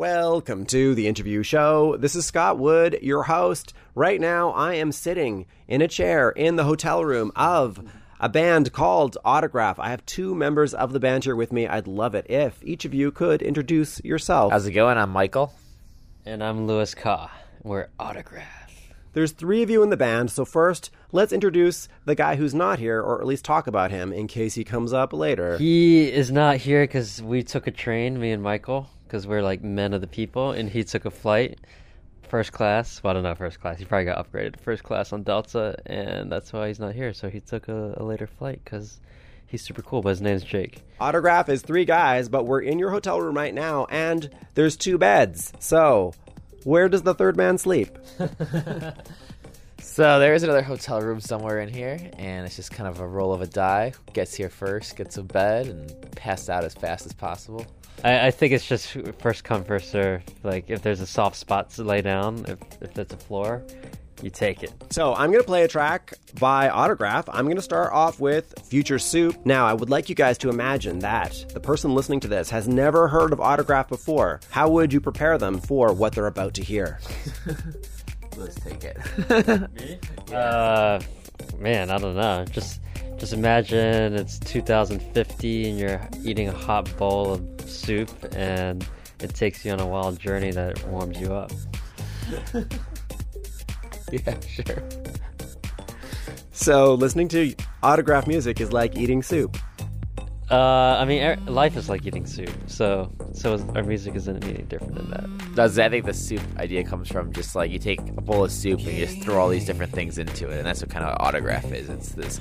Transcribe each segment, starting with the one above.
Welcome to the interview show. This is Scott Wood, your host. Right now, I am sitting in a chair in the hotel room of a band called Autograf. I have two members of the band here with me. I'd love it if each of you could introduce yourself. How's it going? I'm Mikul. And I'm Louis Kha. We're Autograf. There's three of you in the band, so first, let's introduce the guy who's not here, or at least talk about him in case he comes up later. He is not here because we took a train, me and Mikul, because we're like men of the people, and he took a flight, first class. Well, I don't know, first class. He probably got upgraded first class on Delta, and that's why he's not here. So he took a, a later flight because he's super cool, but his name's Jake. Autograph is three guys, but we're in your hotel room right now, and there's two beds. So, where does the third man sleep? So there is another hotel room somewhere in here, and it's just kind of a roll of a die. Gets here first, gets a bed, and passed out as fast as possible. I, I think it's just first come, first serve. Like, if there's a soft spot to lay down, if, if that's a floor, you take it. So I'm going to play a track by Autograf. I'm going to start off with Future Soup. Now, I would like you guys to imagine that the person listening to this has never heard of Autograf before. How would you prepare them for what they're about to hear? Let's take it. Me? Uh, man, I don't know. Just just imagine it's 2050 and you're eating a hot bowl of soup and it takes you on a wild journey that warms you up. yeah, sure. So, listening to Autograf music is like eating soup. Uh, I mean, er- life is like eating soup, so so is, our music isn't any different than that. Does I think the soup idea comes from just like you take a bowl of soup and you just throw all these different things into it, and that's what kind of Autograf is. It's this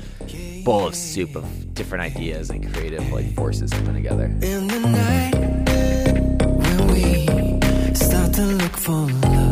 bowl of soup of different ideas and creative like forces coming together. In the night when we start to look for love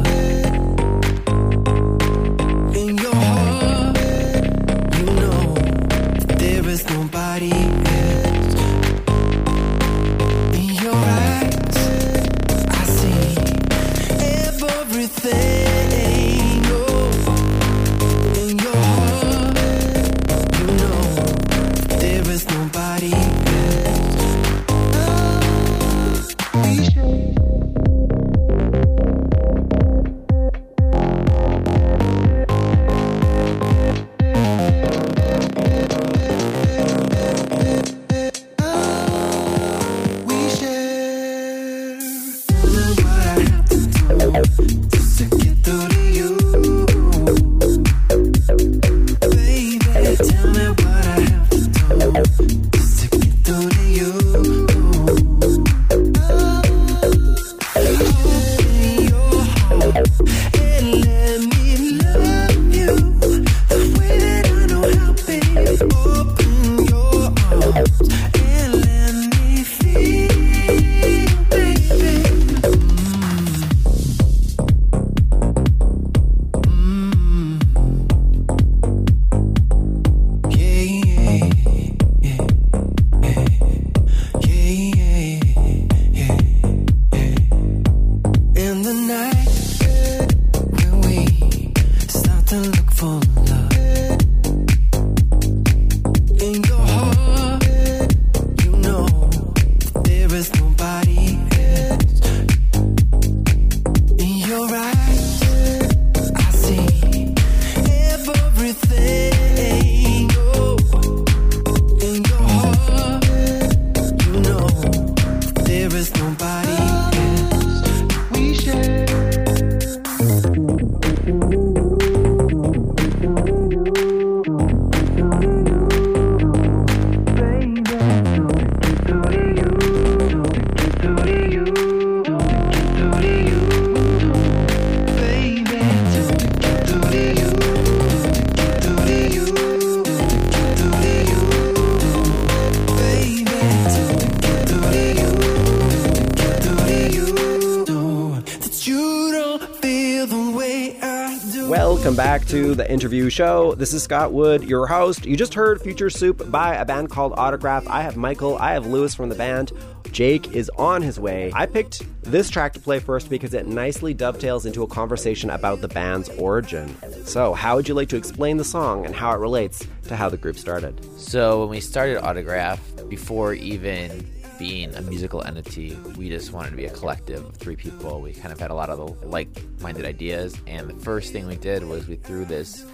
to the interview show. This is Scott Wood, your host. You just heard Future Soup by a band called Autograf. I have Mikul, I have Louis from the band. Jake is on his way. I picked this track to play first because it nicely dovetails into a conversation about the band's origin. So, how would you like to explain the song and how it relates to how the group started? So when we started Autograf, before even being a musical entity, we just wanted to be a collective of three people. We kind of had a lot of like-minded ideas, and the first thing we did was we threw this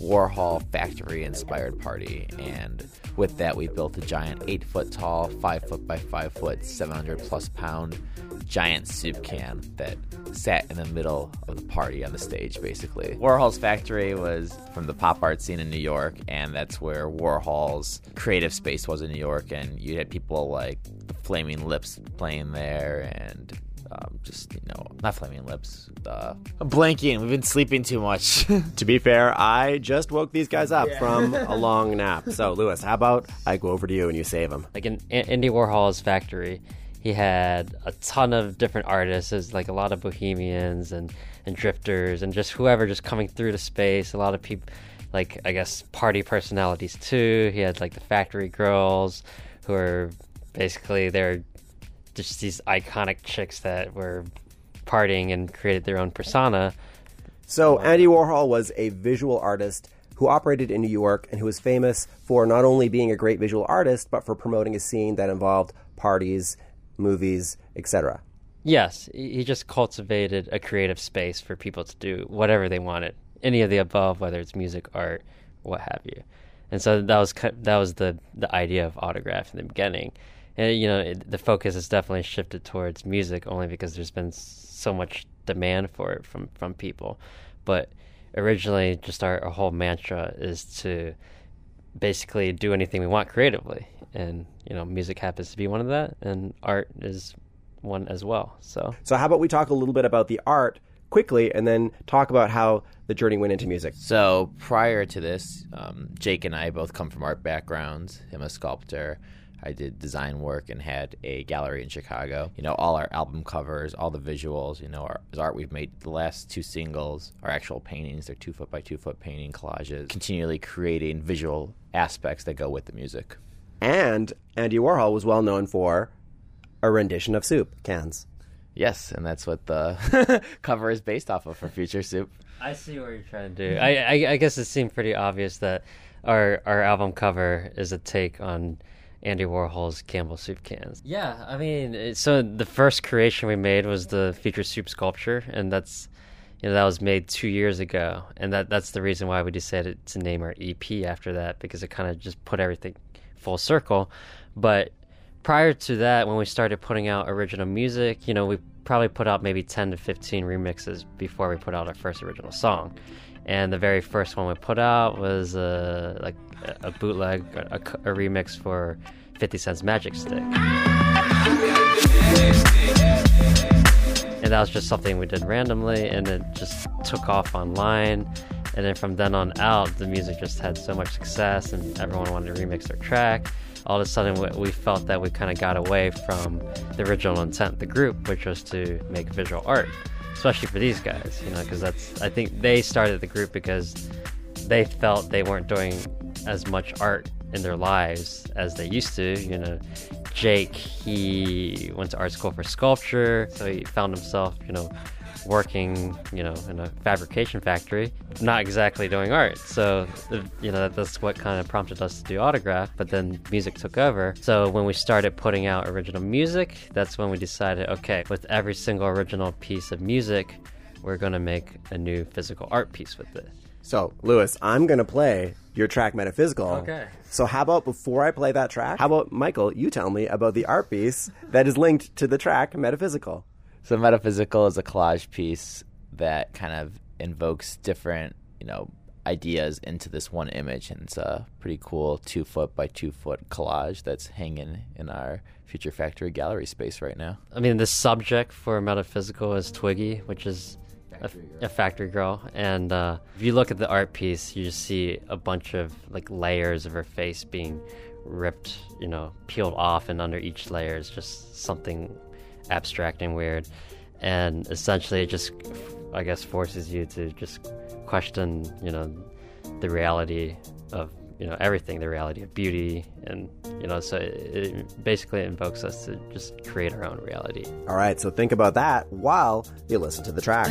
Warhol factory inspired party. And with that, we built a giant eight foot tall, five foot by five foot, 700 plus pound giant soup can that sat in the middle of the party on the stage, basically. Warhol's factory was from the pop art scene in New York, and that's where Warhol's creative space was in New York. And you had people like Flaming Lips playing there, and um, just you know, not Flaming Lips. Uh, I'm blanking. We've been sleeping too much. To be fair, I just woke these guys up from a long nap. So, Louis, how about I go over to you and you save them? like in A- Andy Warhol's factory, he had a ton of different artists, There's like a lot of bohemians and and drifters and just whoever just coming through the space. A lot of people, like I guess party personalities too. He had like the factory girls, who are basically they're just these iconic chicks that were partying and created their own persona. So, Andy Warhol was a visual artist who operated in New York and who was famous for not only being a great visual artist, but for promoting a scene that involved parties, movies, etc. Yes, he he just cultivated a creative space for people to do whatever they wanted, any of the above, whether it's music, art, what have you. And so that was that was the the idea of Autograf in the beginning. And you know, it, the focus has definitely shifted towards music only because there's been so much demand for it from from people. But originally, just our, our whole mantra is to basically do anything we want creatively, and you know, music happens to be one of that, and art is one as well. So So, how about we talk a little bit about the art quickly and then talk about how the journey went into music? So prior to this, um, Jake and I both come from art backgrounds. Him a sculptor. I did design work and had a gallery in Chicago. You know, all our album covers, all the visuals, you know, our art we've made. The last two singles are actual paintings. They're two foot by two foot painting collages, continually creating visual aspects that go with the music. And Andy Warhol was well known for a rendition of soup cans. Yes, and that's what the cover is based off of for Future Soup. I see what you're trying to do. I, I, I guess it seemed pretty obvious that our our album cover is a take on Andy Warhol's Campbell soup cans. Yeah, I mean, so the first creation we made was the Future Soup sculpture, and that's you know that was made two years ago, and that that's the reason why we decided to name our EP after that because it kind of just put everything full circle. But prior to that, when we started putting out original music, you know, we probably put out maybe 10 to 15 remixes before we put out our first original song. And the very first one we put out was uh, like a, bootleg, a, a- remix for 50 Cent's Magic Stick. And that was just something we did randomly, and it just took off online. And then from then on out, the music just had so much success, and everyone wanted to remix their track. All of a sudden, we felt that we kind of got away from the original intent of the group, which was to make visual art, especially for these guys, you know, because that's, I think they started the group because they felt they weren't doing as much art in their lives as they used to. You know, Jake, he went to art school for sculpture, so he found himself, you know, working, you know, in a fabrication factory, not exactly doing art. So, you know, that's what kind of prompted us to do Autograf, but then music took over. So, when we started putting out original music, that's when we decided, okay, with every single original piece of music, we're going to make a new physical art piece with it. So, Louis, I'm going to play your track Metaphysical. Okay. So, how about before I play that track, how about, Mikul, you tell me about the art piece that is linked to the track Metaphysical? So metaphysical is a collage piece that kind of invokes different, you know, ideas into this one image, and it's a pretty cool two foot by two foot collage that's hanging in our Future Factory gallery space right now. I mean, the subject for metaphysical is Twiggy, which is a, a factory girl. And uh, if you look at the art piece, you just see a bunch of like layers of her face being ripped, you know, peeled off, and under each layer is just something abstract and weird. And essentially, it just, I guess, forces you to just question, you know, the reality of you know everything the reality of beauty and you know so it, it basically invokes us to just create our own reality All right, so think about that while you listen to the track.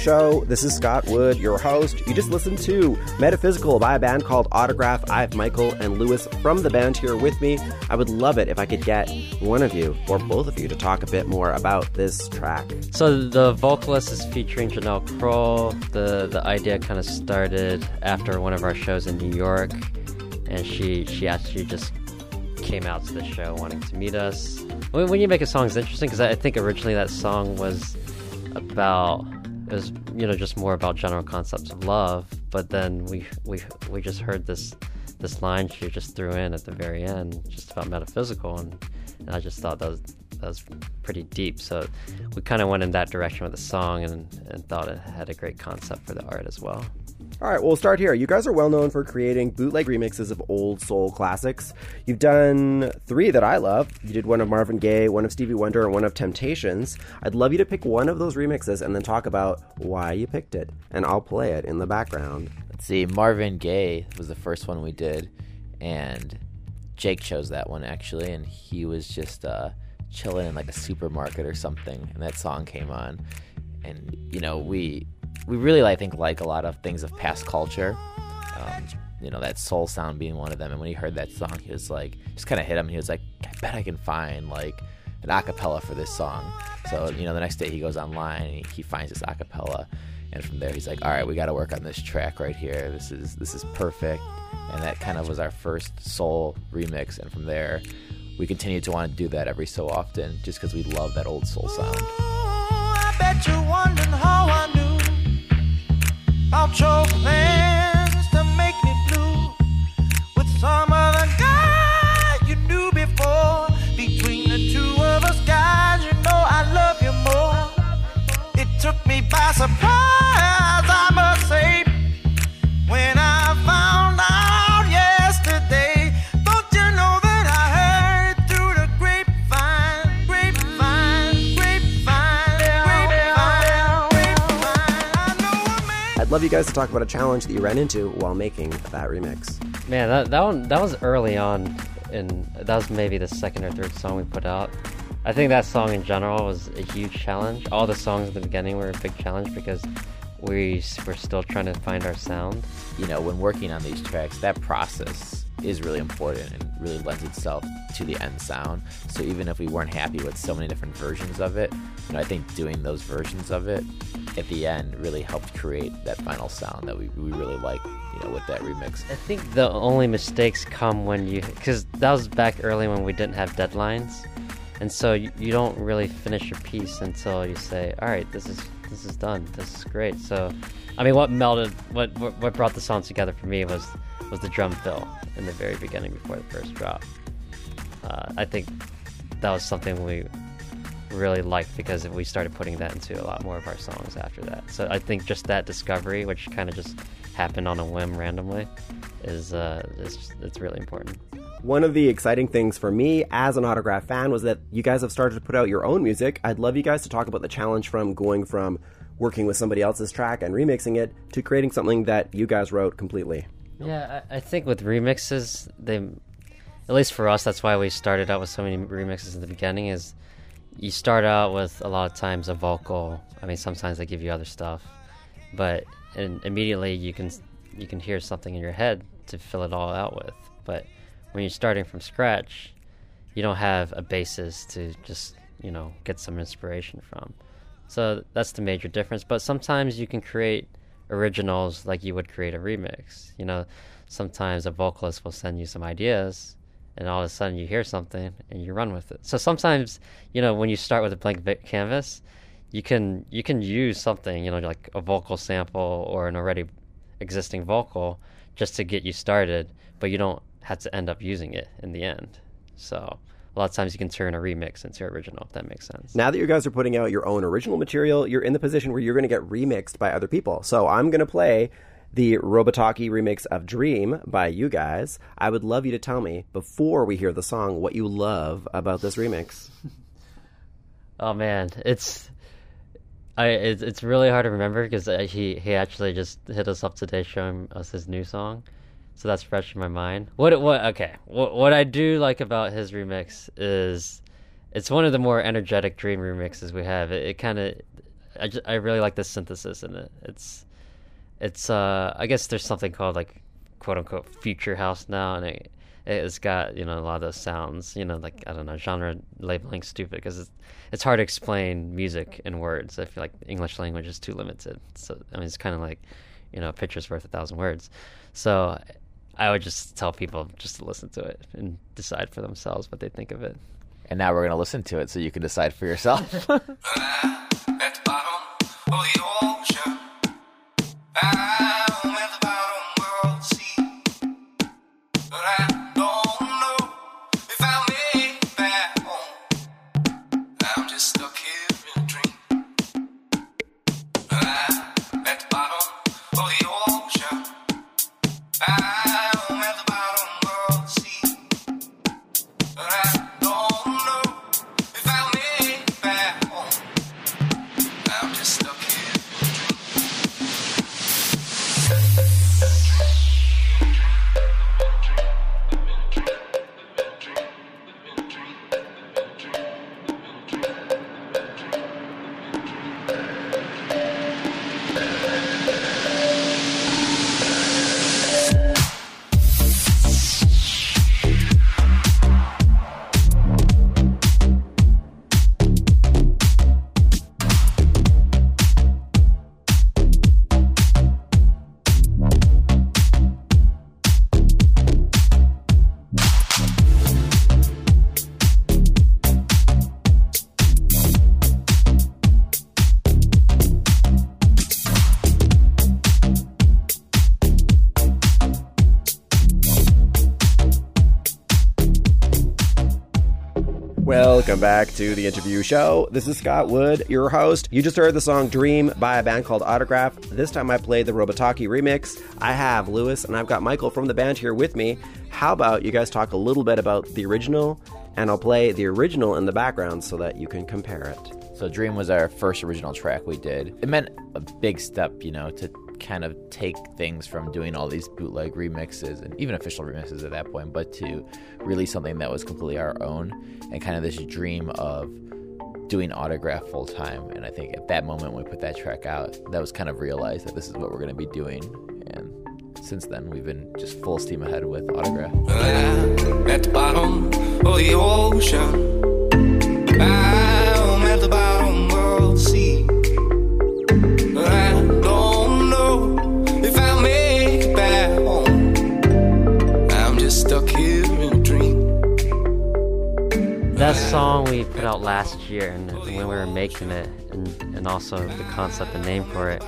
Show. This is Scott Wood, your host. You just listened to Metaphysical by a band called Autograf. I have Mikul and Louis from the band here with me. I would love it if I could get one of you or both of you to talk a bit more about this track. So the vocalist is featuring Janelle Kroll. The the idea kind of started after one of our shows in New York, and she she actually just came out to the show wanting to meet us. When, when you make a song, it's interesting because I think originally that song was about it was you know just more about general concepts of love, but then we we we just heard this this line she just threw in at the very end, just about metaphysical, and, and I just thought that was that was pretty deep. So we kind of went in that direction with the song, and and thought it had a great concept for the art as well. All right, we'll start here. You guys are well known for creating bootleg remixes of old soul classics. You've done three that I love. You did one of Marvin Gaye, one of Stevie Wonder, and one of Temptations. I'd love you to pick one of those remixes and then talk about why you picked it. And I'll play it in the background. Let's see, Marvin Gaye was the first one we did, and Jake chose that one actually, and he was just uh, chilling in like a supermarket or something, and that song came on, and you know we we really I think like a lot of things of past culture, um, you know that soul sound being one of them, and when he heard that song, he was like just kind of hit him, he was like, I bet I can find like an acapella for this song. So you know the next day he goes online and he, finds this acapella and from there he's like all right we got to work on this track right here. This is this is perfect. And that kind of was our first soul remix. And from there we continued to want to do that every so often just because we love that old soul sound. I about your plans to make me blue with some love you guys to talk about a challenge that you ran into while making that remix. Man, that that one that was early on, and that was maybe the second or third song we put out. I think that song in general was a huge challenge. All the songs in the beginning were a big challenge because we s- were still trying to find our sound. you know when working on these tracks that process is really important and really lends itself to the end sound so even if we weren't happy with so many different versions of it you know i think doing those versions of it at the end really helped create that final sound that we, we really like you know with that remix I think the only mistakes come when you because that was back early when we didn't have deadlines, and so you, you don't really finish your piece until you say, "All right, this is this is done. This is great." So, I mean, what melted, what what brought the song together for me was was the drum fill in the very beginning before the first drop. Uh, I think that was something we really liked because we started putting that into a lot more of our songs after that. So I think just that discovery, which kind of just happened on a whim randomly, is uh, is it's really important. One of the exciting things for me as an Autograf fan was that you guys have started to put out your own music. I'd love you guys to talk about the challenge from going from working with somebody else's track and remixing it to creating something that you guys wrote completely. Yeah, I, I think with remixes, they, at least for us, that's why we started out with so many remixes in the beginning. Is you start out with a lot of times a vocal. I mean, sometimes they give you other stuff, but and immediately you can you can hear something in your head to fill it all out with. But when you're starting from scratch, you don't have a basis to just you know get some inspiration from. So that's the major difference. But sometimes you can create originals like you would create a remix. You know, sometimes a vocalist will send you some ideas, and all of a sudden you hear something and you run with it. So sometimes, you know, when you start with a blank canvas, you can you can use something, you know, like a vocal sample or an already existing vocal just to get you started, but you don't have to end up using it in the end. So a lot of times you can turn a remix into original, if that makes sense. Now that you guys are putting out your own original material, you're in the position where you're going to get remixed by other people. So I'm going to play the Robotaki remix of Dream by you guys. I would love you to tell me before we hear the song what you love about this remix. Oh man, it's I it's, it's really hard to remember because uh, he he actually just hit us up today showing us his new song, so that's fresh in my mind. What what okay what what I do like about his remix is it's one of the more energetic Dream remixes we have. It, it kind of I ju- I really like the synthesis in it. It's it's uh I guess there's something called like quote unquote future house now, and it it's got you know a lot of those sounds. You know, like I don't know genre labeling stupid because it's it's hard to explain music in words. I feel like English language is too limited. So I mean, it's kind of like you know a picture's worth a thousand words. So I would just tell people just to listen to it and decide for themselves what they think of it. And now we're gonna listen to it so you can decide for yourself. Welcome back to the interview show. This is Scott Wood, your host. You just heard the song Dream by a band called Autograf. This time I played the Robotaki remix. I have Louis and I've got Mikul from the band here with me. How about you guys talk a little bit about the original and I'll play the original in the background so that you can compare it. So Dream was our first original track we did. It meant a big step, you know, to kind of take things from doing all these bootleg remixes and even official remixes at that point, but to release something that was completely our own and kind of this dream of doing Autograf full time. And I think at that moment when we put that track out, that was kind of realized that this is what we're going to be doing. And since then, we've been just full steam ahead with Autograf. At the bottom of the ocean. I'm song we put out last year, and when we were making it, and, and also the concept and name for it,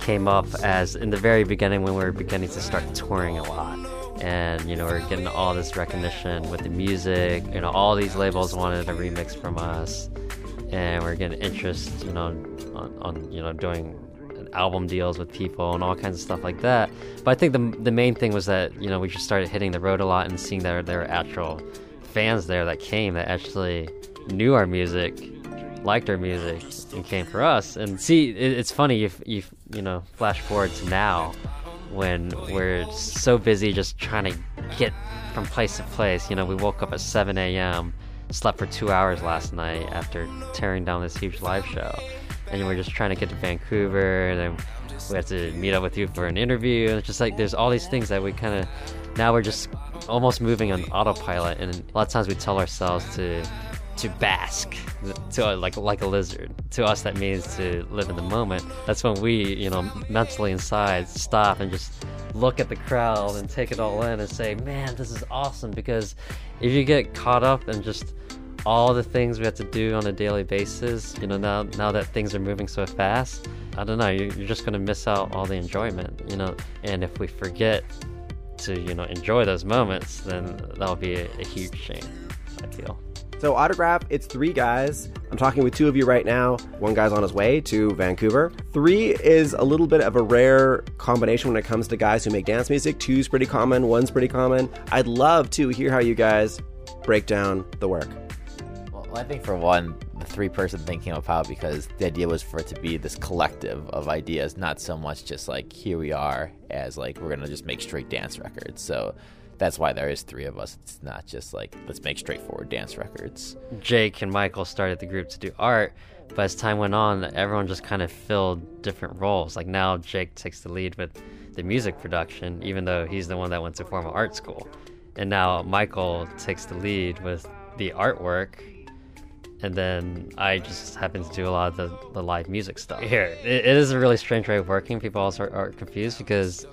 came up as in the very beginning when we were beginning to start touring a lot. And, you know, we are getting all this recognition with the music, you know, all these labels wanted a remix from us. and we're getting interest, you know, on, on you know doing album deals with people and all kinds of stuff like that. But I think the the main thing was that you know we just started hitting the road a lot and seeing that there were actual fans there that came that actually knew our music, liked our music, and came for us. And see, it, it's funny if you you know flash forward to now when we're so busy just trying to get from place to place. You know, we woke up at 7 a.m., slept for two hours last night after tearing down this huge live show. And we're just trying to get to Vancouver, and then we have to meet up with you for an interview. And it's just like there's all these things that we kind of now we're just almost moving on autopilot. And a lot of times we tell ourselves to to bask to like like a lizard. To us that means to live in the moment. That's when we you know mentally inside stop and just look at the crowd and take it all in and say man this is awesome. Because if you get caught up in just all the things we have to do on a daily basis you know now now that things are moving so fast i don't know you're, you're just going to miss out all the enjoyment you know? And if we forget to you know enjoy those moments then that'll be a, a huge shame i feel So, Autograf, it's three guys. I'm talking with two of you right now. One guy's on his way to Vancouver. Three is a little bit of a rare combination when it comes to guys who make dance music. Two's pretty common, one's pretty common. I'd love to hear how you guys break down the work. Well, I think for one, the three person thing came about because the idea was for it to be this collective of ideas, not so much just like here we are as like we're gonna just make straight dance records. So that's why there is three of us. It's not just like let's make straightforward dance records. Jake and Mikul started the group to do art, but as time went on, everyone just kind of filled different roles. Like now, Jake takes the lead with the music production, even though he's the one that went to formal art school. And now Mikul takes the lead with the artwork, and then I just happen to do a lot of the, the live music stuff. Here, it, it is a really strange way of working. People also are, are confused because,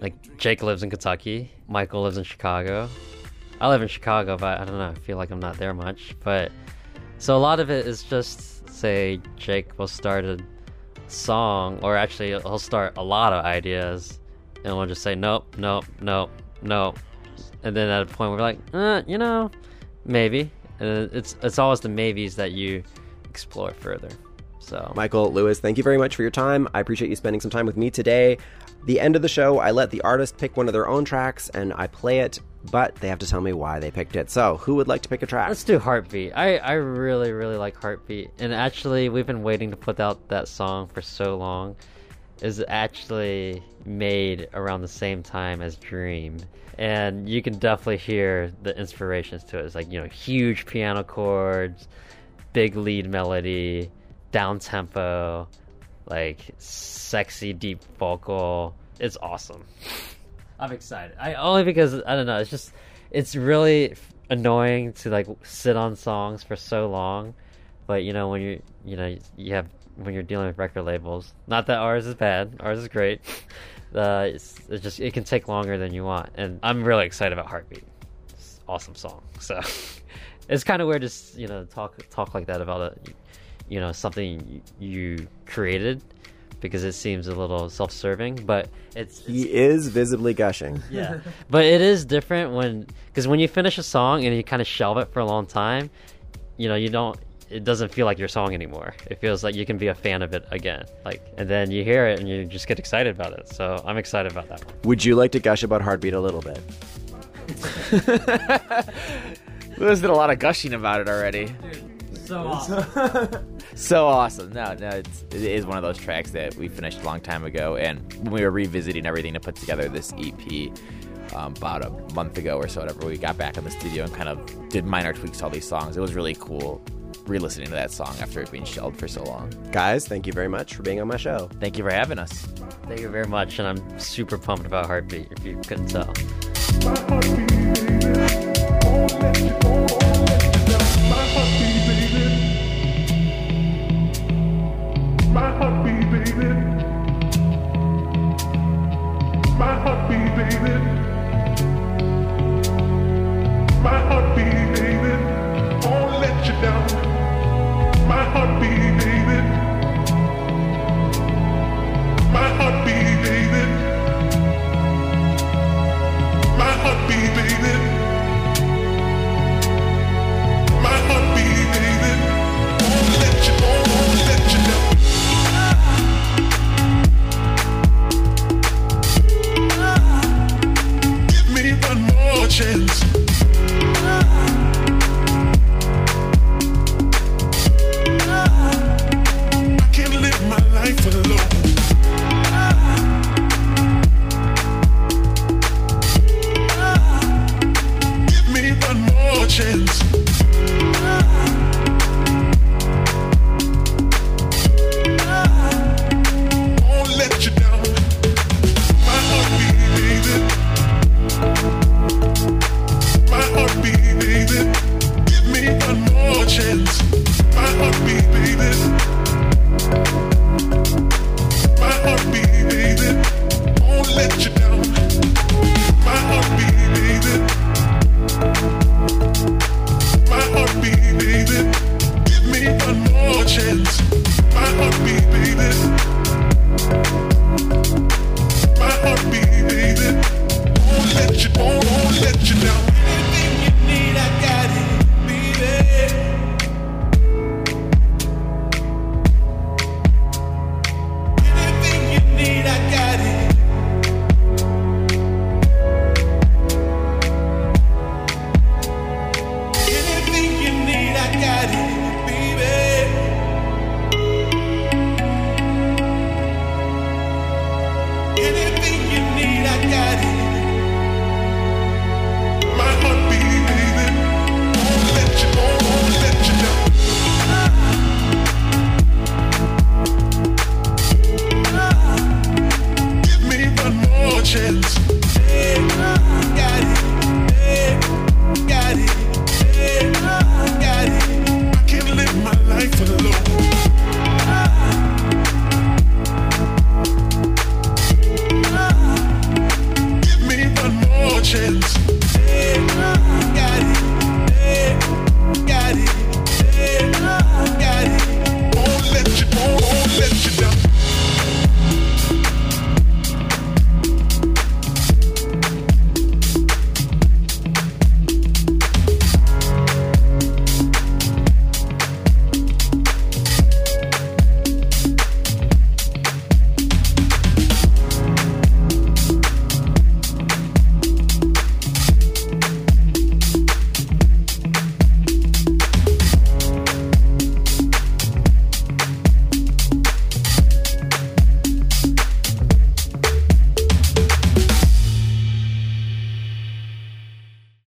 like, Jake lives in Kentucky, Mikul lives in Chicago. I live in Chicago, but I don't know. I feel like I'm not there much. But so a lot of it is just say Jake will start a song, or actually he'll start a lot of ideas, and we'll just say nope, nope, nope, nope, and then at a point we're like, uh, you know, maybe. And it's it's always the maybes that you explore further. So Mikul, Louis, thank you very much for your time. I appreciate you spending some time with me today. The end of the show, I let the artist pick one of their own tracks and I play it, but they have to tell me why they picked it. So, who would like to pick a track? Let's do Heartbeat. I, I really, really like Heartbeat. And actually, we've been waiting to put out that song for so long. Is actually made around the same time as Dream. And you can definitely hear the inspirations to it. It's like, you know, huge piano chords, big lead melody, down tempo, like sexy deep vocal. It's awesome. I'm excited. I only because I don't know. It's just it's really annoying to like sit on songs for so long, but you know when you you know you have when you're dealing with record labels. Not that ours is bad. Ours is great. Uh, it's, it's just it can take longer than you want, and I'm really excited about Heartbeat. It's an awesome song. So it's kind of weird to you know talk talk like that about a you know something you created because it seems a little self-serving, but it's, it's He is visibly gushing. yeah but it is different when because when you finish a song and you kind of shelve it for a long time you know you don't it doesn't feel like your song anymore it feels like you can be a fan of it again like and then you hear it and you just get excited about it so i'm excited about that one Would you like to gush about Heartbeat a little bit? Louis did a lot of gushing about it already. so awesome So awesome. No, no, it's, it is one of those tracks that we finished a long time ago. And when we were revisiting everything to put together this EP um, about a month ago or so, whatever, we got back in the studio and kind of did minor tweaks to all these songs. It was really cool re-listening to that song after it being shelled for so long. Guys, thank you very much for being on my show. Thank you for having us. Thank you very much, and I'm super pumped about Heartbeat. If you couldn't tell. down baby.